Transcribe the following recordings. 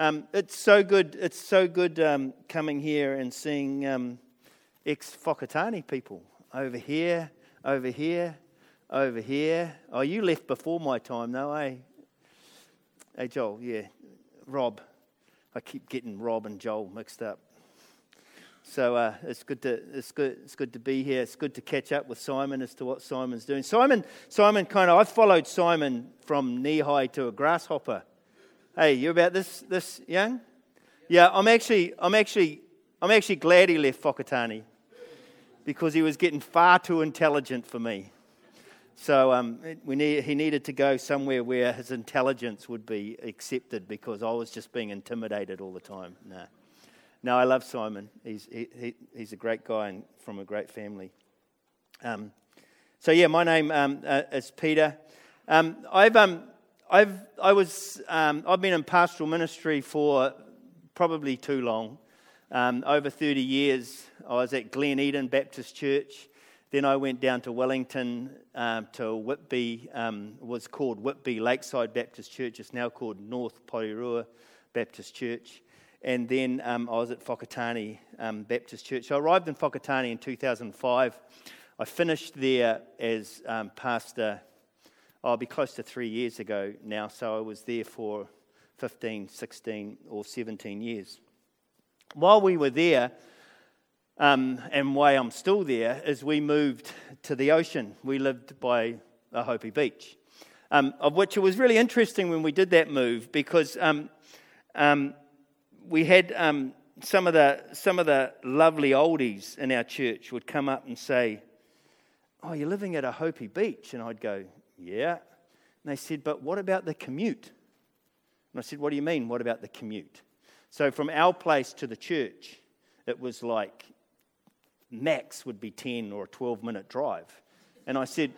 Um, it's so good. It's so good um, coming here and seeing um, ex Whakatane people over here, over here, over here. Oh, you left before my time, though, eh? Hey, Joel. Yeah, Rob. I keep getting Rob and Joel mixed up. So uh, it's good to it's good it's good to be here. It's good to catch up with Simon as to what Simon's doing. Simon Simon kind of I've followed Simon from knee high to a grasshopper. Hey, you about this this young? Yeah, I'm actually I'm actually I'm actually glad he left Whakatane because he was getting far too intelligent for me. So um, we need, he needed to go somewhere where his intelligence would be accepted because I was just being intimidated all the time. No. No, I love Simon. He's, he, he, he's a great guy and from a great family. Um, so, yeah, my name um, uh, is Peter. Um, I've, um, I've, I was, um, I've been in pastoral ministry for probably too long. Um, over 30 years, I was at Glen Eden Baptist Church. Then I went down to Wellington to Whitby, was called Whitby Lakeside Baptist Church. It's now called North Porirua Baptist Church. And then um, I was at Whakatane um, Baptist Church. So I arrived in Whakatane in 2005. I finished there as um, pastor, I'll be close to three years ago now. So I was there for 15, 16, or 17 years. While we were there, um, and why I'm still there, is we moved to the ocean. We lived by Ohope Beach, um, of which it was really interesting when we did that move because um, um we had um, some, of the, some of the lovely oldies in our church would come up and say, Oh, you're living at Ohope Beach? And I'd go, Yeah. And they said, But what about the commute? And I said, What do you mean, what about the commute? So from our place to the church, it was like max would be 10 or a 12 minute drive. And I said,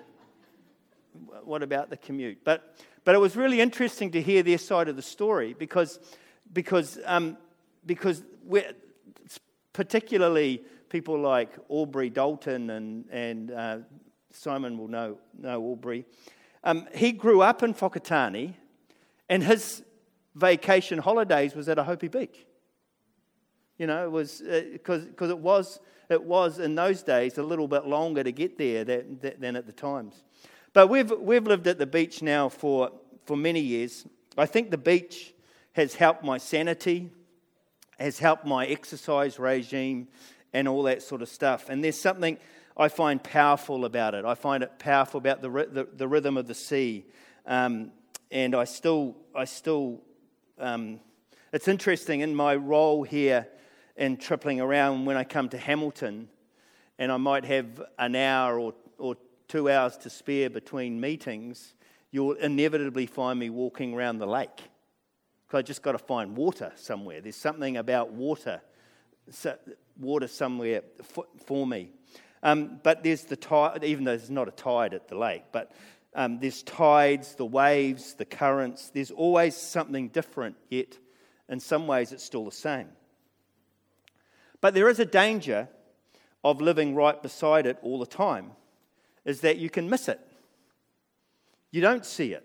What about the commute? But, but it was really interesting to hear their side of the story because because, um, because particularly people like Aubrey Dalton and, and uh, Simon will know, know Aubrey. Um, he grew up in Whakatane and his vacation holidays was at Ohope Beach. You know, it was because uh, it was it was in those days a little bit longer to get there than, than at the times. But we've we've lived at the beach now for for many years. I think the beach has helped my sanity, has helped my exercise regime, and all that sort of stuff. And there's something I find powerful about it. I find it powerful about the, the, the rhythm of the sea. Um, and I still, I still, um, it's interesting in my role here in tripling around when I come to Hamilton, and I might have an hour or, or two hours to spare between meetings, you'll inevitably find me walking around the lake because I just got to find water somewhere. There's something about water, water somewhere for me. Um, but there's the tide, even though there's not a tide at the lake, but um, there's tides, the waves, the currents. There's always something different, yet in some ways it's still the same. But there is a danger of living right beside it all the time, is that you can miss it. You don't see it.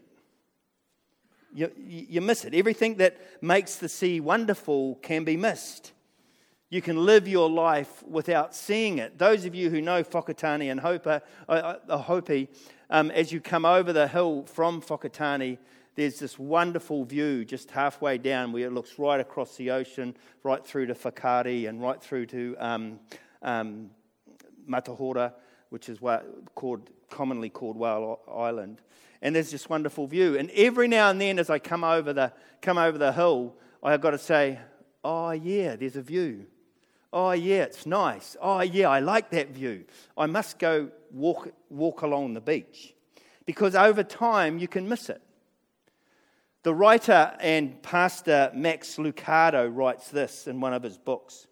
You, you miss it. Everything that makes the sea wonderful can be missed. You can live your life without seeing it. Those of you who know Whakatane and Hopa, uh, uh, Hopi, um, as you come over the hill from Whakatane, there's this wonderful view just halfway down where it looks right across the ocean, right through to Whakaari and right through to um, um, Motuhora, which is what, called, commonly called Whale Island and there's this wonderful view. And every now and then, as I come over the, come over the hill, I've got to say, Oh, yeah, there's a view. Oh, yeah, it's nice. Oh, yeah, I like that view. I must go walk, walk along the beach. Because over time, you can miss it. The writer and pastor Max Lucado writes this in one of his books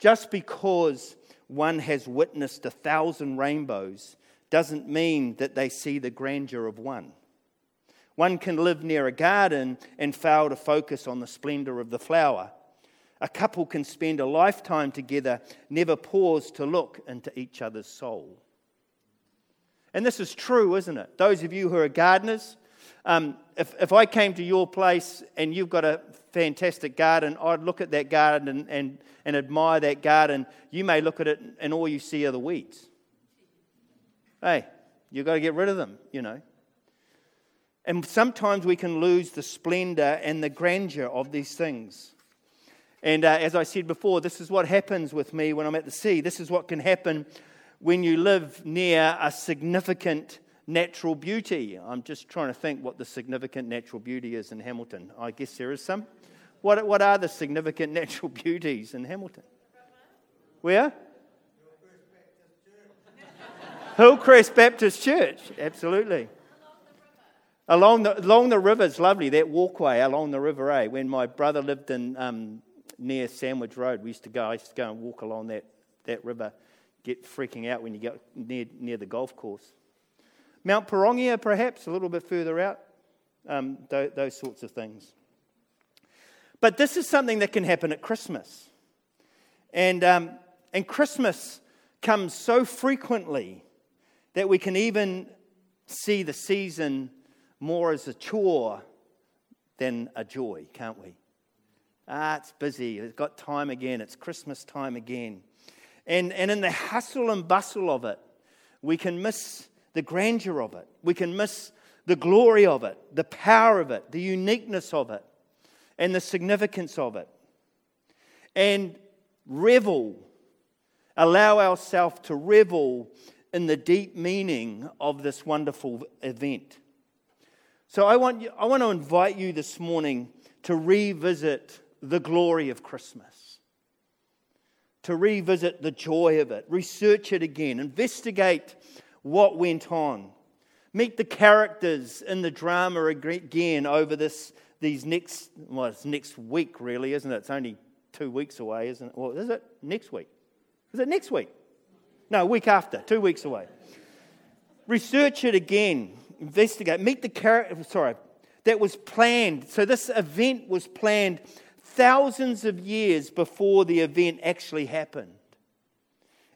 Just because one has witnessed a thousand rainbows doesn't mean that they see the grandeur of one. One can live near a garden and fail to focus on the splendor of the flower. A couple can spend a lifetime together, never pause to look into each other's soul. And this is true, isn't it? Those of you who are gardeners, Um, if, if I came to your place and you've got a fantastic garden, I'd look at that garden and, and, and admire that garden. You may look at it and all you see are the weeds. Hey, you've got to get rid of them, you know. And sometimes we can lose the splendor and the grandeur of these things. And uh, as I said before, this is what happens with me when I'm at the sea. This is what can happen when you live near a significant natural beauty. I'm just trying to think what the significant natural beauty is in Hamilton. I guess there is some. What, what are the significant natural beauties in Hamilton? Where? Hillcrest Baptist Church, absolutely. Along the, along the river is lovely, that walkway along the river, eh? When my brother lived in um, near Sandwich Road, we used to go, I used to go and walk along that, that river, get freaking out when you get near, near the golf course. Mount Pirongia, perhaps, a little bit further out, um, th- those sorts of things. But this is something that can happen at Christmas. And, um, and Christmas comes so frequently that we can even see the season more as a chore than a joy, can't we? Ah, it's busy. It's got time again. It's Christmas time again. And, and in the hustle and bustle of it, we can miss the grandeur of it. We can miss the glory of it, the power of it, the uniqueness of it, and the significance of it. And revel, allow ourselves to revel in the deep meaning of this wonderful event. So I want, you, I want to invite you this morning to revisit the glory of Christmas, to revisit the joy of it, research it again, investigate what went on, meet the characters in the drama again over this, these next, well, it's next week, really, isn't it? It's only two weeks away, isn't it? Well, is it next week? Is it next week? No, week after, two weeks away. Research it again investigate, meet the character, sorry, that was planned. So this event was planned thousands of years before the event actually happened.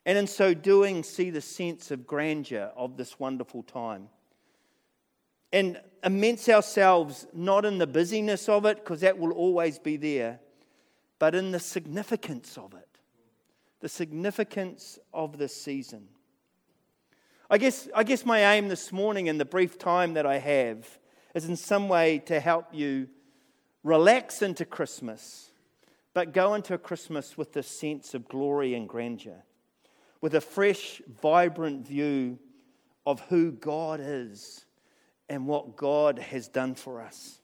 And in so doing, see the sense of grandeur of this wonderful time. And immense ourselves not in the busyness of it, because that will always be there, but in the significance of it. The significance of this season. I guess, I guess my aim this morning in the brief time that I have is in some way to help you relax into Christmas, but go into a Christmas with this sense of glory and grandeur, with a fresh, vibrant view of who God is and what God has done for us,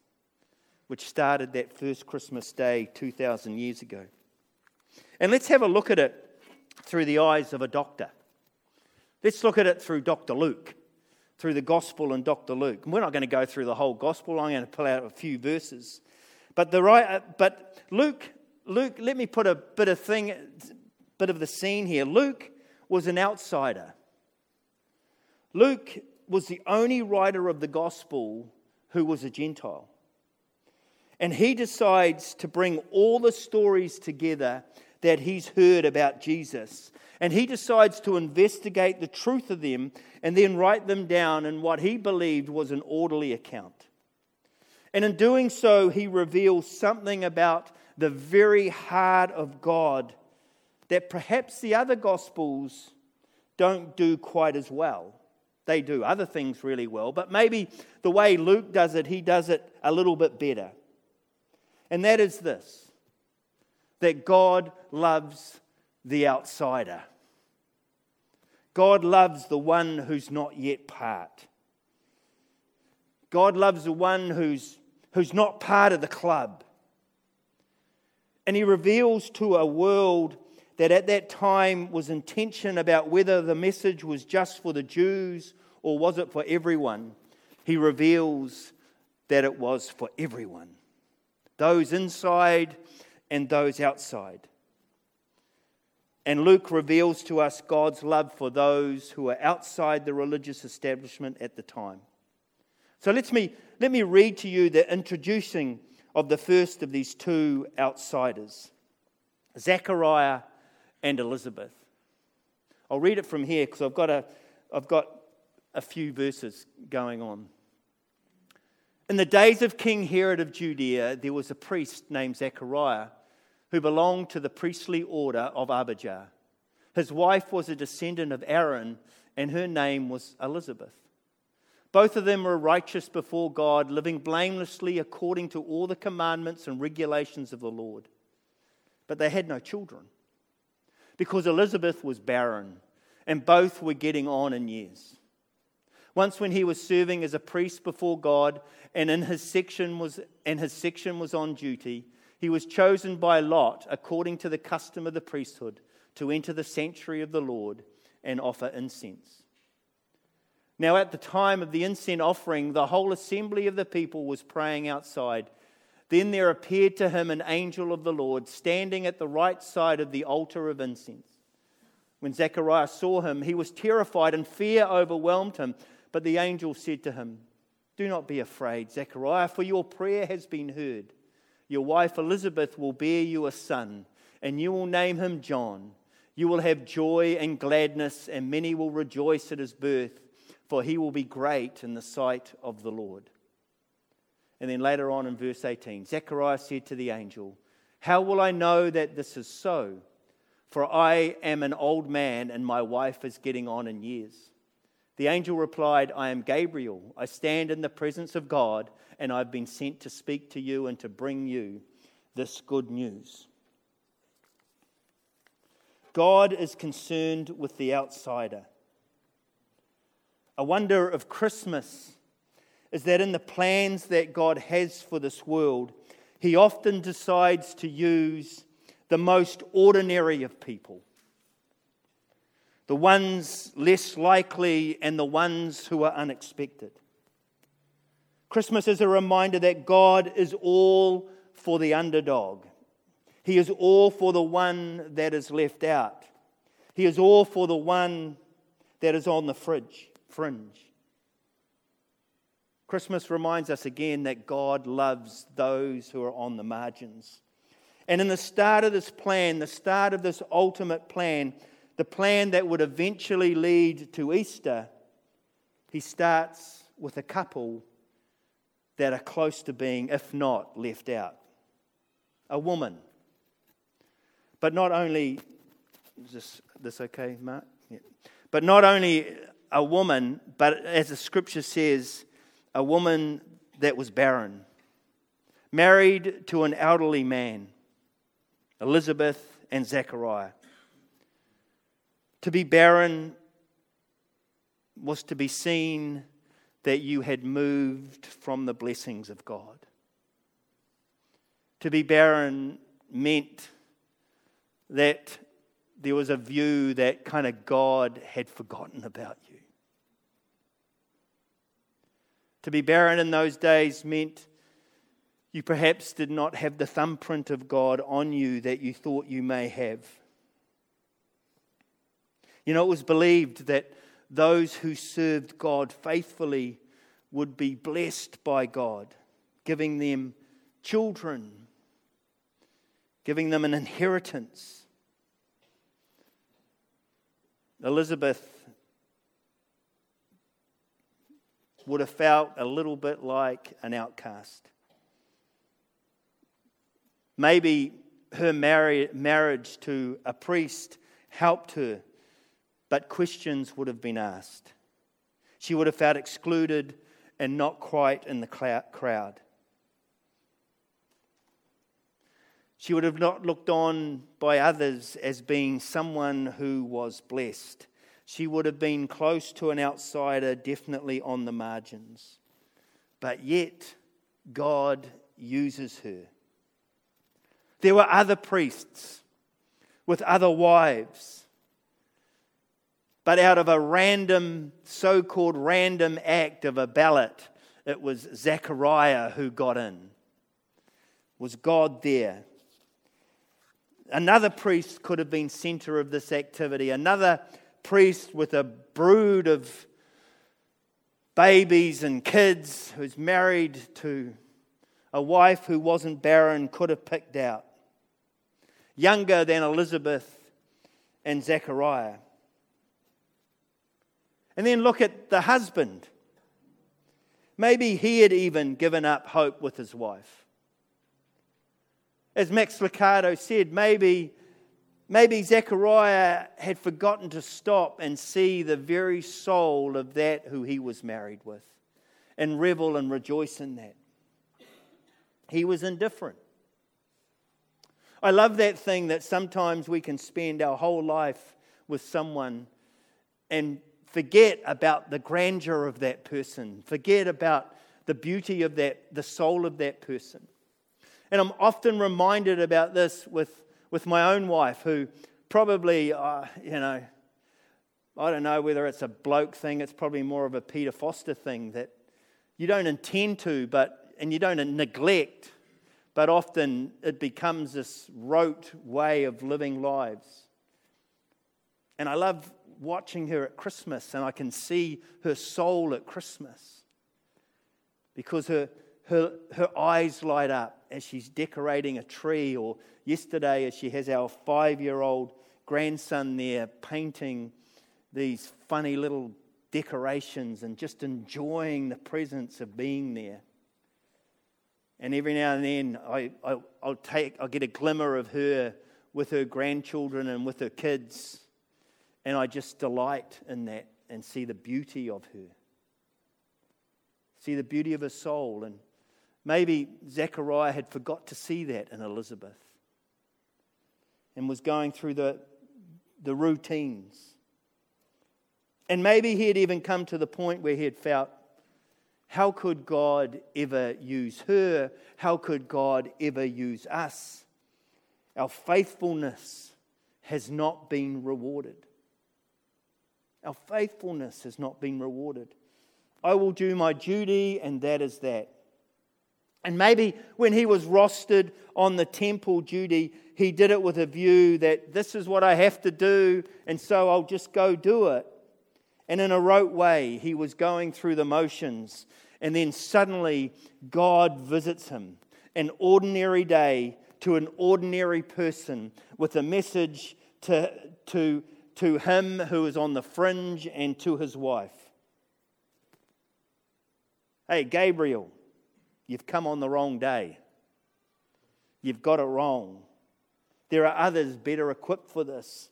which started that first Christmas day 2,000 years ago. And let's have a look at it through the eyes of a doctor. Let's look at it through Dr. Luke, through the gospel and Dr. Luke. And we're not going to go through the whole gospel. I'm going to pull out a few verses. But the right, uh, but Luke, Luke, let me put a bit of thing, bit of the scene here. Luke was an outsider. Luke was the only writer of the gospel who was a Gentile. And he decides to bring all the stories together that he's heard about Jesus and he decides to investigate the truth of them and then write them down in what he believed was an orderly account. And in doing so, he reveals something about the very heart of God that perhaps the other gospels don't do quite as well. They do other things really well, but maybe the way Luke does it, he does it a little bit better. And that is this that God loves the outsider. God loves the one who's not yet part. God loves the one who's, who's not part of the club. And he reveals to a world that at that time was in tension about whether the message was just for the Jews or was it for everyone. He reveals that it was for everyone those inside and those outside. And Luke reveals to us God's love for those who are outside the religious establishment at the time. So let's me, let me read to you the introducing of the first of these two outsiders Zechariah and Elizabeth. I'll read it from here because I've got a, I've got a few verses going on. In the days of King Herod of Judea, there was a priest named Zechariah who belonged to the priestly order of Abijah. His wife was a descendant of Aaron, and her name was Elizabeth. Both of them were righteous before God, living blamelessly according to all the commandments and regulations of the Lord. But they had no children because Elizabeth was barren, and both were getting on in years. Once, when he was serving as a priest before God, and in his section was and his section was on duty, he was chosen by Lot, according to the custom of the priesthood, to enter the sanctuary of the Lord and offer incense. Now, at the time of the incense offering, the whole assembly of the people was praying outside. Then there appeared to him an angel of the Lord standing at the right side of the altar of incense. When Zechariah saw him, he was terrified and fear overwhelmed him. But the angel said to him, Do not be afraid, Zechariah, for your prayer has been heard. Your wife Elizabeth will bear you a son, and you will name him John. You will have joy and gladness, and many will rejoice at his birth, for he will be great in the sight of the Lord. And then later on in verse 18, Zechariah said to the angel, How will I know that this is so? For I am an old man, and my wife is getting on in years. The angel replied, I am Gabriel. I stand in the presence of God, and I've been sent to speak to you and to bring you this good news. God is concerned with the outsider. A wonder of Christmas is that in the plans that God has for this world, He often decides to use the most ordinary of people the ones less likely, and the ones who are unexpected. Christmas is a reminder that God is all for the underdog. He is all for the one that is left out. He is all for the one that is on the fridge, fringe. Christmas reminds us again that God loves those who are on the margins. And in the start of this plan, the start of this ultimate plan, the plan that would eventually lead to Easter, he starts with a couple that are close to being, if not left out. A woman. But not only, is this, this okay, Mark? Yeah. But not only a woman, but as the scripture says, a woman that was barren, married to an elderly man, Elizabeth and Zechariah. To be barren was to be seen that you had moved from the blessings of God. To be barren meant that there was a view that kind of God had forgotten about you. To be barren in those days meant you perhaps did not have the thumbprint of God on you that you thought you may have. You know, it was believed that those who served God faithfully would be blessed by God, giving them children, giving them an inheritance. Elizabeth would have felt a little bit like an outcast. Maybe her marriage to a priest helped her but questions would have been asked. She would have felt excluded and not quite in the crowd. She would have not looked on by others as being someone who was blessed. She would have been close to an outsider, definitely on the margins. But yet, God uses her. There were other priests with other wives but out of a random, so called random act of a ballot, it was Zechariah who got in. Was God there? Another priest could have been center of this activity. Another priest with a brood of babies and kids who's married to a wife who wasn't barren could have picked out. Younger than Elizabeth and Zechariah. And then look at the husband. Maybe he had even given up hope with his wife. As Max Lucado said, maybe, maybe Zechariah had forgotten to stop and see the very soul of that who he was married with and revel and rejoice in that. He was indifferent. I love that thing that sometimes we can spend our whole life with someone and forget about the grandeur of that person, forget about the beauty of that, the soul of that person. And I'm often reminded about this with, with my own wife, who probably, uh, you know, I don't know whether it's a bloke thing, it's probably more of a Peter Foster thing that you don't intend to, but, and you don't neglect, but often it becomes this rote way of living lives. And I love watching her at Christmas, and I can see her soul at Christmas because her, her, her eyes light up as she's decorating a tree, or yesterday as she has our five year old grandson there painting these funny little decorations and just enjoying the presence of being there. And every now and then I, I, will take, I'll get a glimmer of her with her grandchildren and with her kids and I just delight in that and see the beauty of her. See the beauty of her soul. And maybe Zechariah had forgot to see that in Elizabeth and was going through the, the routines. And maybe he had even come to the point where he had felt, how could God ever use her? How could God ever use us? Our faithfulness has not been rewarded. Our faithfulness has not been rewarded. I will do my duty, and that is that. And maybe when he was rostered on the temple duty, he did it with a view that this is what I have to do, and so I'll just go do it. And in a rote way, he was going through the motions, and then suddenly God visits him, an ordinary day to an ordinary person, with a message to, to to him who is on the fringe and to his wife. Hey, Gabriel, you've come on the wrong day. You've got it wrong. There are others better equipped for this.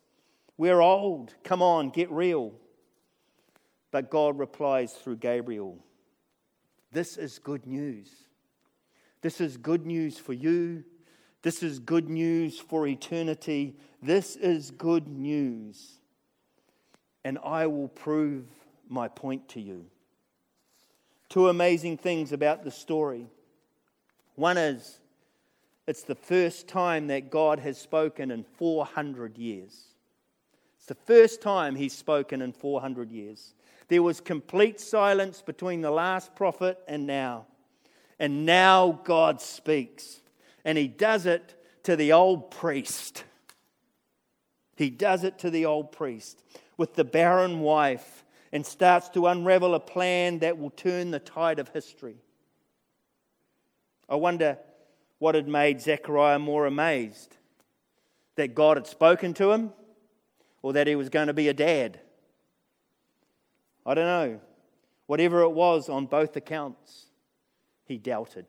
We're old. Come on, get real. But God replies through Gabriel This is good news. This is good news for you. This is good news for eternity. This is good news. And I will prove my point to you. Two amazing things about the story. One is, it's the first time that God has spoken in 400 years. It's the first time he's spoken in 400 years. There was complete silence between the last prophet and now. And now God speaks and he does it to the old priest. He does it to the old priest with the barren wife and starts to unravel a plan that will turn the tide of history. I wonder what had made Zechariah more amazed that God had spoken to him or that he was going to be a dad. I don't know. Whatever it was on both accounts, he doubted.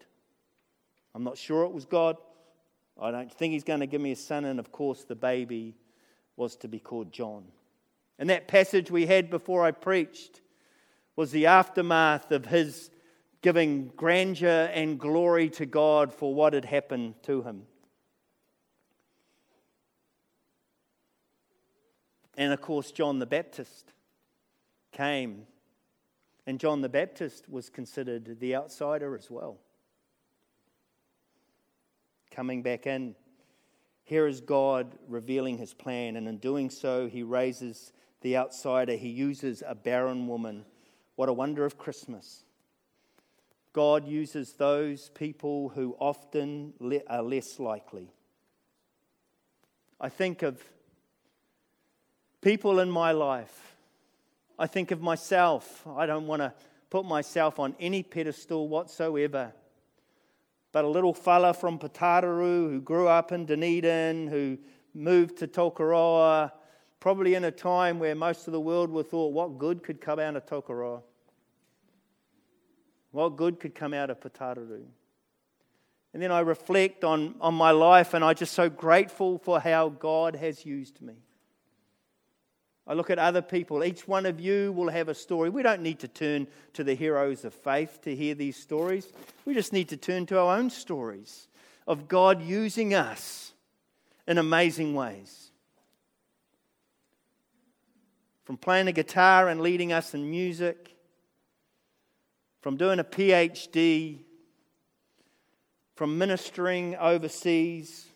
I'm not sure it was God. I don't think he's going to give me a son. And of course, the baby was to be called John. And that passage we had before I preached was the aftermath of his giving grandeur and glory to God for what had happened to him. And of course, John the Baptist came, and John the Baptist was considered the outsider as well coming back in. Here is God revealing his plan, and in doing so, he raises the outsider. He uses a barren woman. What a wonder of Christmas. God uses those people who often are less likely. I think of people in my life. I think of myself. I don't want to put myself on any pedestal whatsoever but a little fella from Putaruru who grew up in Dunedin, who moved to Tokoroa, probably in a time where most of the world would thought, what good could come out of Tokoroa? What good could come out of Putaruru? And then I reflect on, on my life, and I'm just so grateful for how God has used me. I look at other people. Each one of you will have a story. We don't need to turn to the heroes of faith to hear these stories. We just need to turn to our own stories of God using us in amazing ways. From playing the guitar and leading us in music, from doing a PhD, from ministering overseas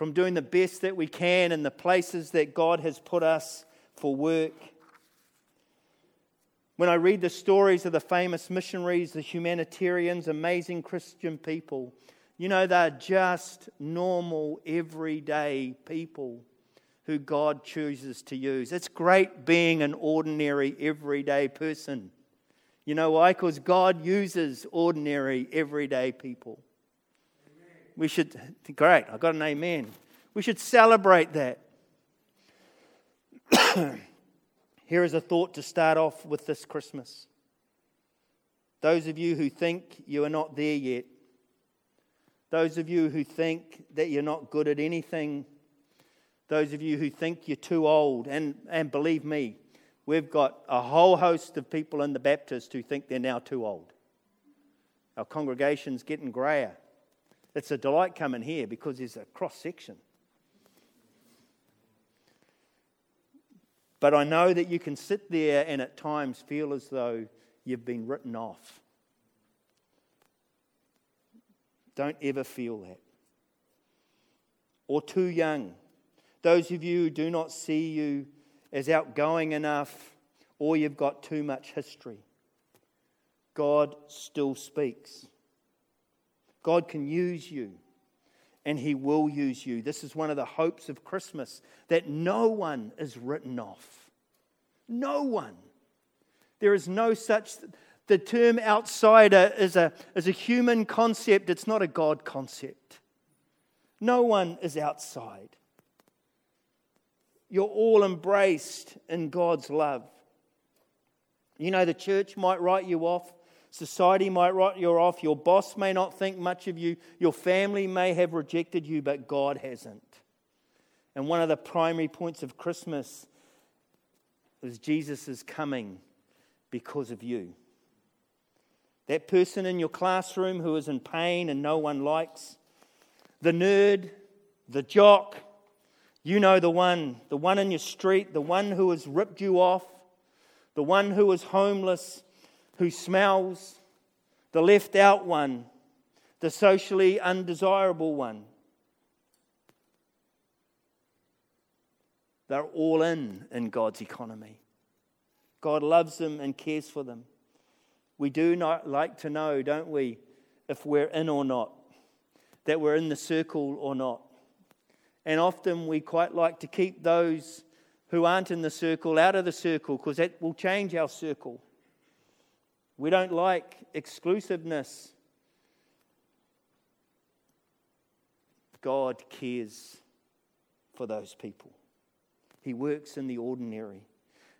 from doing the best that we can in the places that God has put us for work. When I read the stories of the famous missionaries, the humanitarians, amazing Christian people, you know, they're just normal, everyday people who God chooses to use. It's great being an ordinary, everyday person. You know why? Because God uses ordinary, everyday people. We should, great, I got an amen. We should celebrate that. Here is a thought to start off with this Christmas. Those of you who think you are not there yet, those of you who think that you're not good at anything, those of you who think you're too old, and, and believe me, we've got a whole host of people in the Baptist who think they're now too old. Our congregation's getting grayer. It's a delight coming here because there's a cross section. But I know that you can sit there and at times feel as though you've been written off. Don't ever feel that. Or too young. Those of you who do not see you as outgoing enough, or you've got too much history. God still speaks. God can use you and He will use you. This is one of the hopes of Christmas that no one is written off. No one. There is no such. The term outsider is a, is a human concept, it's not a God concept. No one is outside. You're all embraced in God's love. You know, the church might write you off Society might write you off. Your boss may not think much of you. Your family may have rejected you, but God hasn't. And one of the primary points of Christmas is Jesus is coming because of you. That person in your classroom who is in pain and no one likes, the nerd, the jock, you know the one, the one in your street, the one who has ripped you off, the one who is homeless, who smells, the left out one, the socially undesirable one. They're all in in God's economy. God loves them and cares for them. We do not like to know, don't we, if we're in or not, that we're in the circle or not. And often we quite like to keep those who aren't in the circle out of the circle because that will change our circle. We don't like exclusiveness. God cares for those people. He works in the ordinary.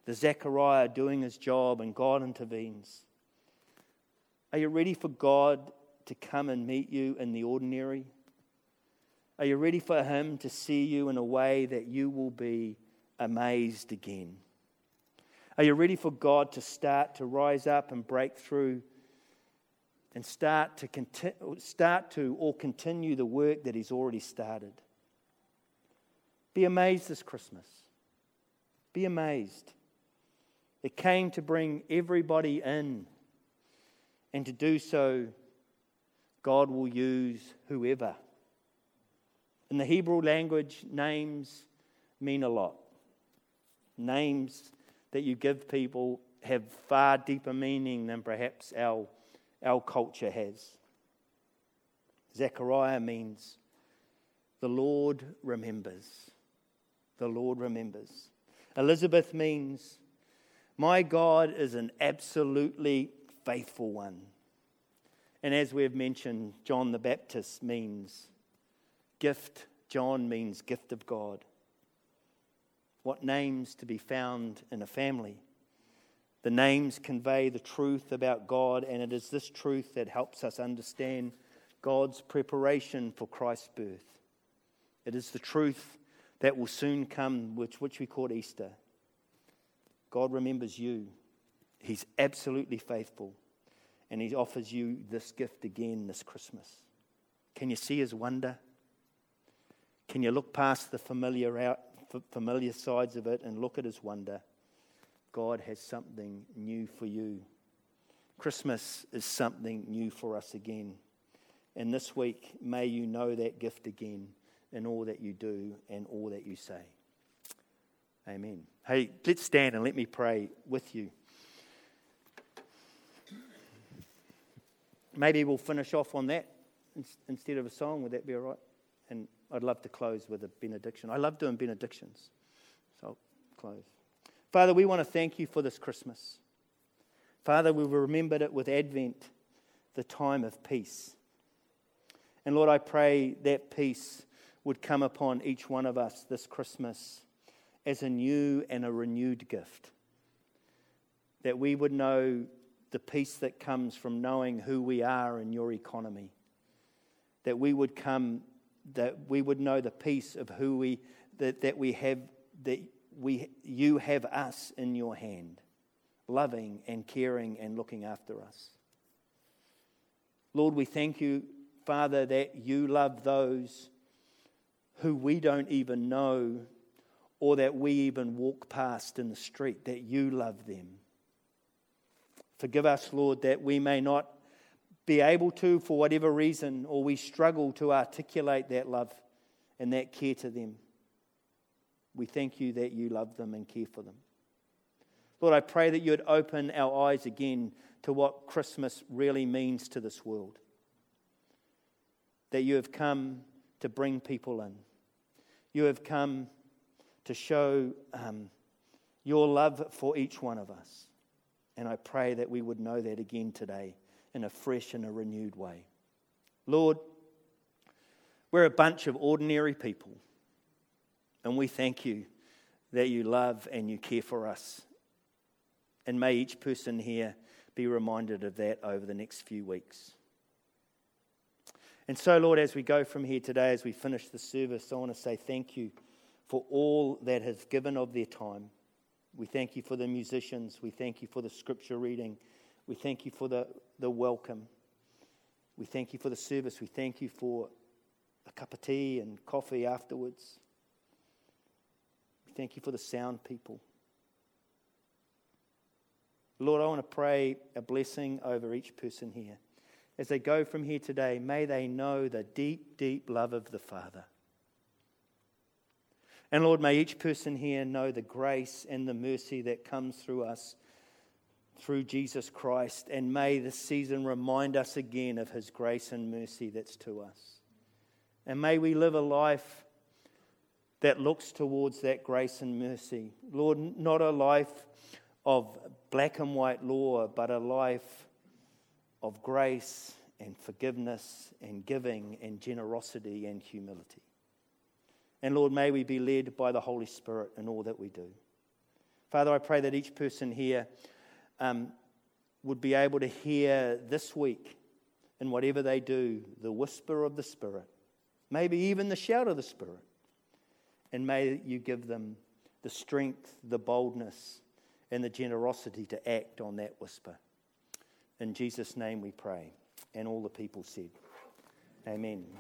The Zechariah doing his job and God intervenes. Are you ready for God to come and meet you in the ordinary? Are you ready for Him to see you in a way that you will be amazed again? Are you ready for God to start to rise up and break through and start to, conti- start to or continue the work that He's already started? Be amazed this Christmas. Be amazed. It came to bring everybody in, and to do so, God will use whoever. In the Hebrew language, names mean a lot. Names that you give people have far deeper meaning than perhaps our, our culture has. Zechariah means the Lord remembers. The Lord remembers. Elizabeth means my God is an absolutely faithful one. And as we have mentioned, John the Baptist means gift. John means gift of God what names to be found in a family. The names convey the truth about God, and it is this truth that helps us understand God's preparation for Christ's birth. It is the truth that will soon come, which, which we call Easter. God remembers you. He's absolutely faithful, and He offers you this gift again this Christmas. Can you see His wonder? Can you look past the familiar, out, familiar sides of it and look at His wonder? God has something new for you. Christmas is something new for us again. And this week, may you know that gift again in all that you do and all that you say. Amen. Hey, let's stand and let me pray with you. Maybe we'll finish off on that instead of a song. Would that be all right? And I'd love to close with a benediction. I love doing benedictions. So I'll close. Father, we want to thank you for this Christmas. Father, we've remembered it with Advent, the time of peace. And Lord, I pray that peace would come upon each one of us this Christmas as a new and a renewed gift. That we would know the peace that comes from knowing who we are in your economy. That we would come, that we would know the peace of who we, that, that we have, that we, you have us in your hand, loving and caring and looking after us. Lord, we thank you, Father, that you love those who we don't even know or that we even walk past in the street, that you love them. Forgive us, Lord, that we may not be able to, for whatever reason, or we struggle to articulate that love and that care to them. We thank you that you love them and care for them. Lord, I pray that you would open our eyes again to what Christmas really means to this world. That you have come to bring people in. You have come to show um, your love for each one of us. And I pray that we would know that again today in a fresh and a renewed way. Lord, we're a bunch of ordinary people. And we thank you that you love and you care for us. And may each person here be reminded of that over the next few weeks. And so, Lord, as we go from here today, as we finish the service, I want to say thank you for all that has given of their time. We thank you for the musicians. We thank you for the scripture reading. We thank you for the, the welcome. We thank you for the service. We thank you for a cup of tea and coffee afterwards. We thank you for the sound people. Lord, I want to pray a blessing over each person here. As they go from here today, may they know the deep, deep love of the Father. And Lord, may each person here know the grace and the mercy that comes through us through Jesus Christ. And may this season remind us again of his grace and mercy that's to us. And may we live a life that looks towards that grace and mercy. Lord, not a life of black and white law, but a life of grace and forgiveness and giving and generosity and humility. And Lord, may we be led by the Holy Spirit in all that we do. Father, I pray that each person here um, would be able to hear this week, in whatever they do, the whisper of the Spirit, maybe even the shout of the Spirit and may you give them the strength, the boldness, and the generosity to act on that whisper. In Jesus' name we pray. And all the people said, Amen.